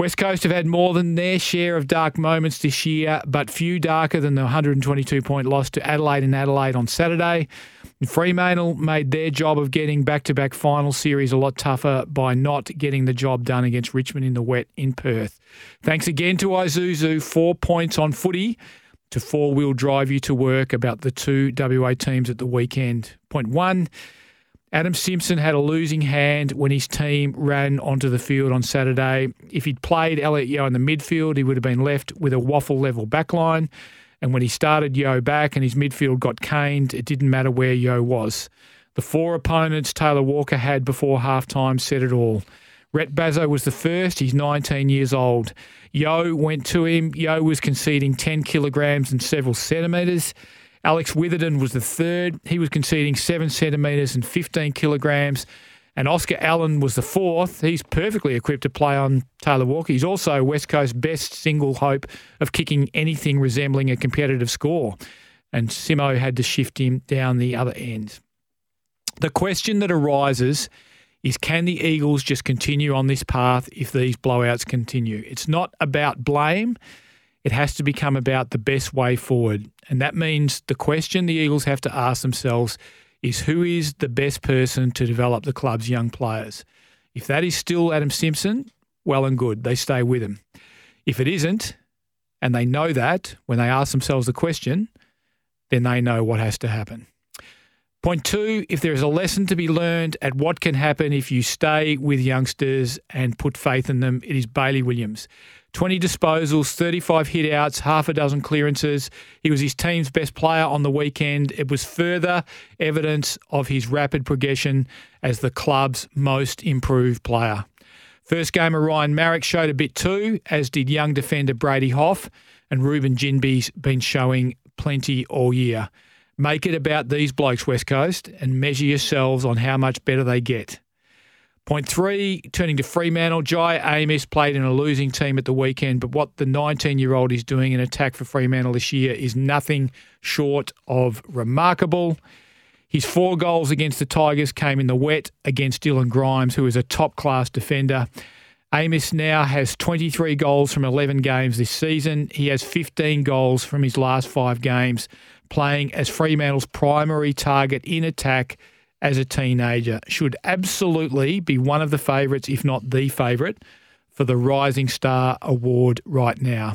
West Coast have had more than their share of dark moments this year, but few darker than the 122 point loss to Adelaide and Adelaide on Saturday. Fremantle made their job of getting back to back final series a lot tougher by not getting the job done against Richmond in the wet in Perth. Thanks again to Isuzu, four points on footy to four wheel drive you to work about the two WA teams at the weekend. Point one. Adam Simpson had a losing hand when his team ran onto the field on Saturday. If he'd played Elliot Yeo in the midfield, he would have been left with a WAFL level backline. And when he started Yeo back and his midfield got caned, it didn't matter where Yeo was. The four opponents Taylor Walker had before halftime said it all. Rhett Bazzo was the first. He's 19 years old. Yeo went to him. Yeo was conceding 10 kilograms and several centimetres. Alex Witherden was the third. He was conceding seven centimetres and 15 kilograms. And Oscar Allen was the fourth. He's perfectly equipped to play on Taylor Walker. He's also West Coast's best single hope of kicking anything resembling a competitive score. And Simo had to shift him down the other end. The question that arises is can the Eagles just continue on this path if these blowouts continue? It's not about blame. It has to become about the best way forward. And that means the question the Eagles have to ask themselves is who is the best person to develop the club's young players? If that is still Adam Simpson, well and good, they stay with him. If it isn't, and they know that when they ask themselves the question, then they know what has to happen. Point two, if there is a lesson to be learned at what can happen if you stay with youngsters and put faith in them, it is Bailey Williams. 20 disposals, 35 hitouts, half a dozen clearances. He was his team's best player on the weekend. It was further evidence of his rapid progression as the club's most improved player. First game of Ryan Maric showed a bit too, as did young defender Brady Hough, and Reuben Ginbey's been showing plenty all year. Make it about these blokes, West Coast, and measure yourselves on how much better they get. Point three, turning to Fremantle, Jye Amiss played in a losing team at the weekend, but what the 19 year old is doing in attack for Fremantle this year is nothing short of remarkable. His four goals against the Tigers came in the wet against Dylan Grimes, who is a top class defender. Amiss now has 23 goals from 11 games this season. He has 15 goals from his last five games, playing as Fremantle's primary target in attack as a teenager. Should absolutely be one of the favourites, if not the favourite, for the Rising Star Award right now.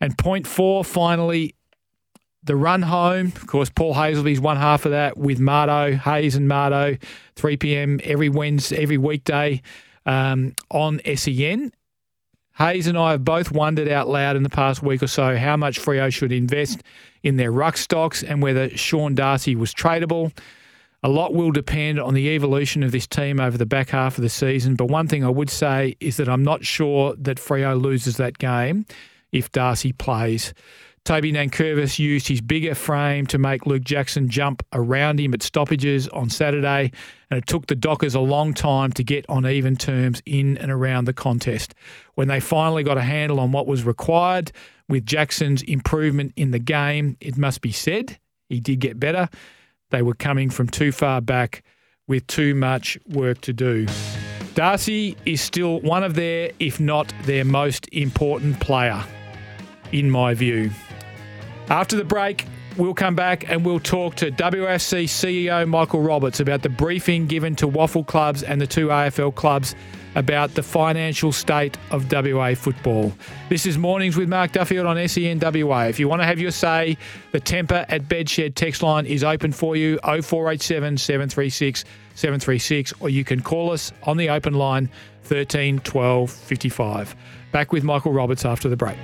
And point four, finally, the run home. Of course, Paul Hasleby's one half of that with Marto, Hayes and Marto, 3 p.m. every Wednesday, every weekday um, on SEN. Hayes and I have both wondered out loud in the past week or so how much Freo should invest in their ruck stocks and whether Sean Darcy was tradable. A lot will depend on the evolution of this team over the back half of the season. But one thing I would say is that I'm not sure that Freo loses that game if Darcy plays. Toby Nankervis used his bigger frame to make Luke Jackson jump around him at stoppages on Saturday, and it took the Dockers a long time to get on even terms in and around the contest. When they finally got a handle on what was required, with Jackson's improvement in the game, it must be said, he did get better. They were coming from too far back with too much work to do. Darcy is still one of their, if not their most important player, in my view. After the break, we'll come back and we'll talk to WFC CEO Michael Roberts about the briefing given to WAFL clubs and the two AFL clubs about the financial state of WA football. This is Mornings with Mark Duffield on SENWA. If you want to have your say, the Tempur at Bedshed text line is open for you 0487 736 736, or you can call us on the open line 13 12 55. Back with Michael Roberts after the break.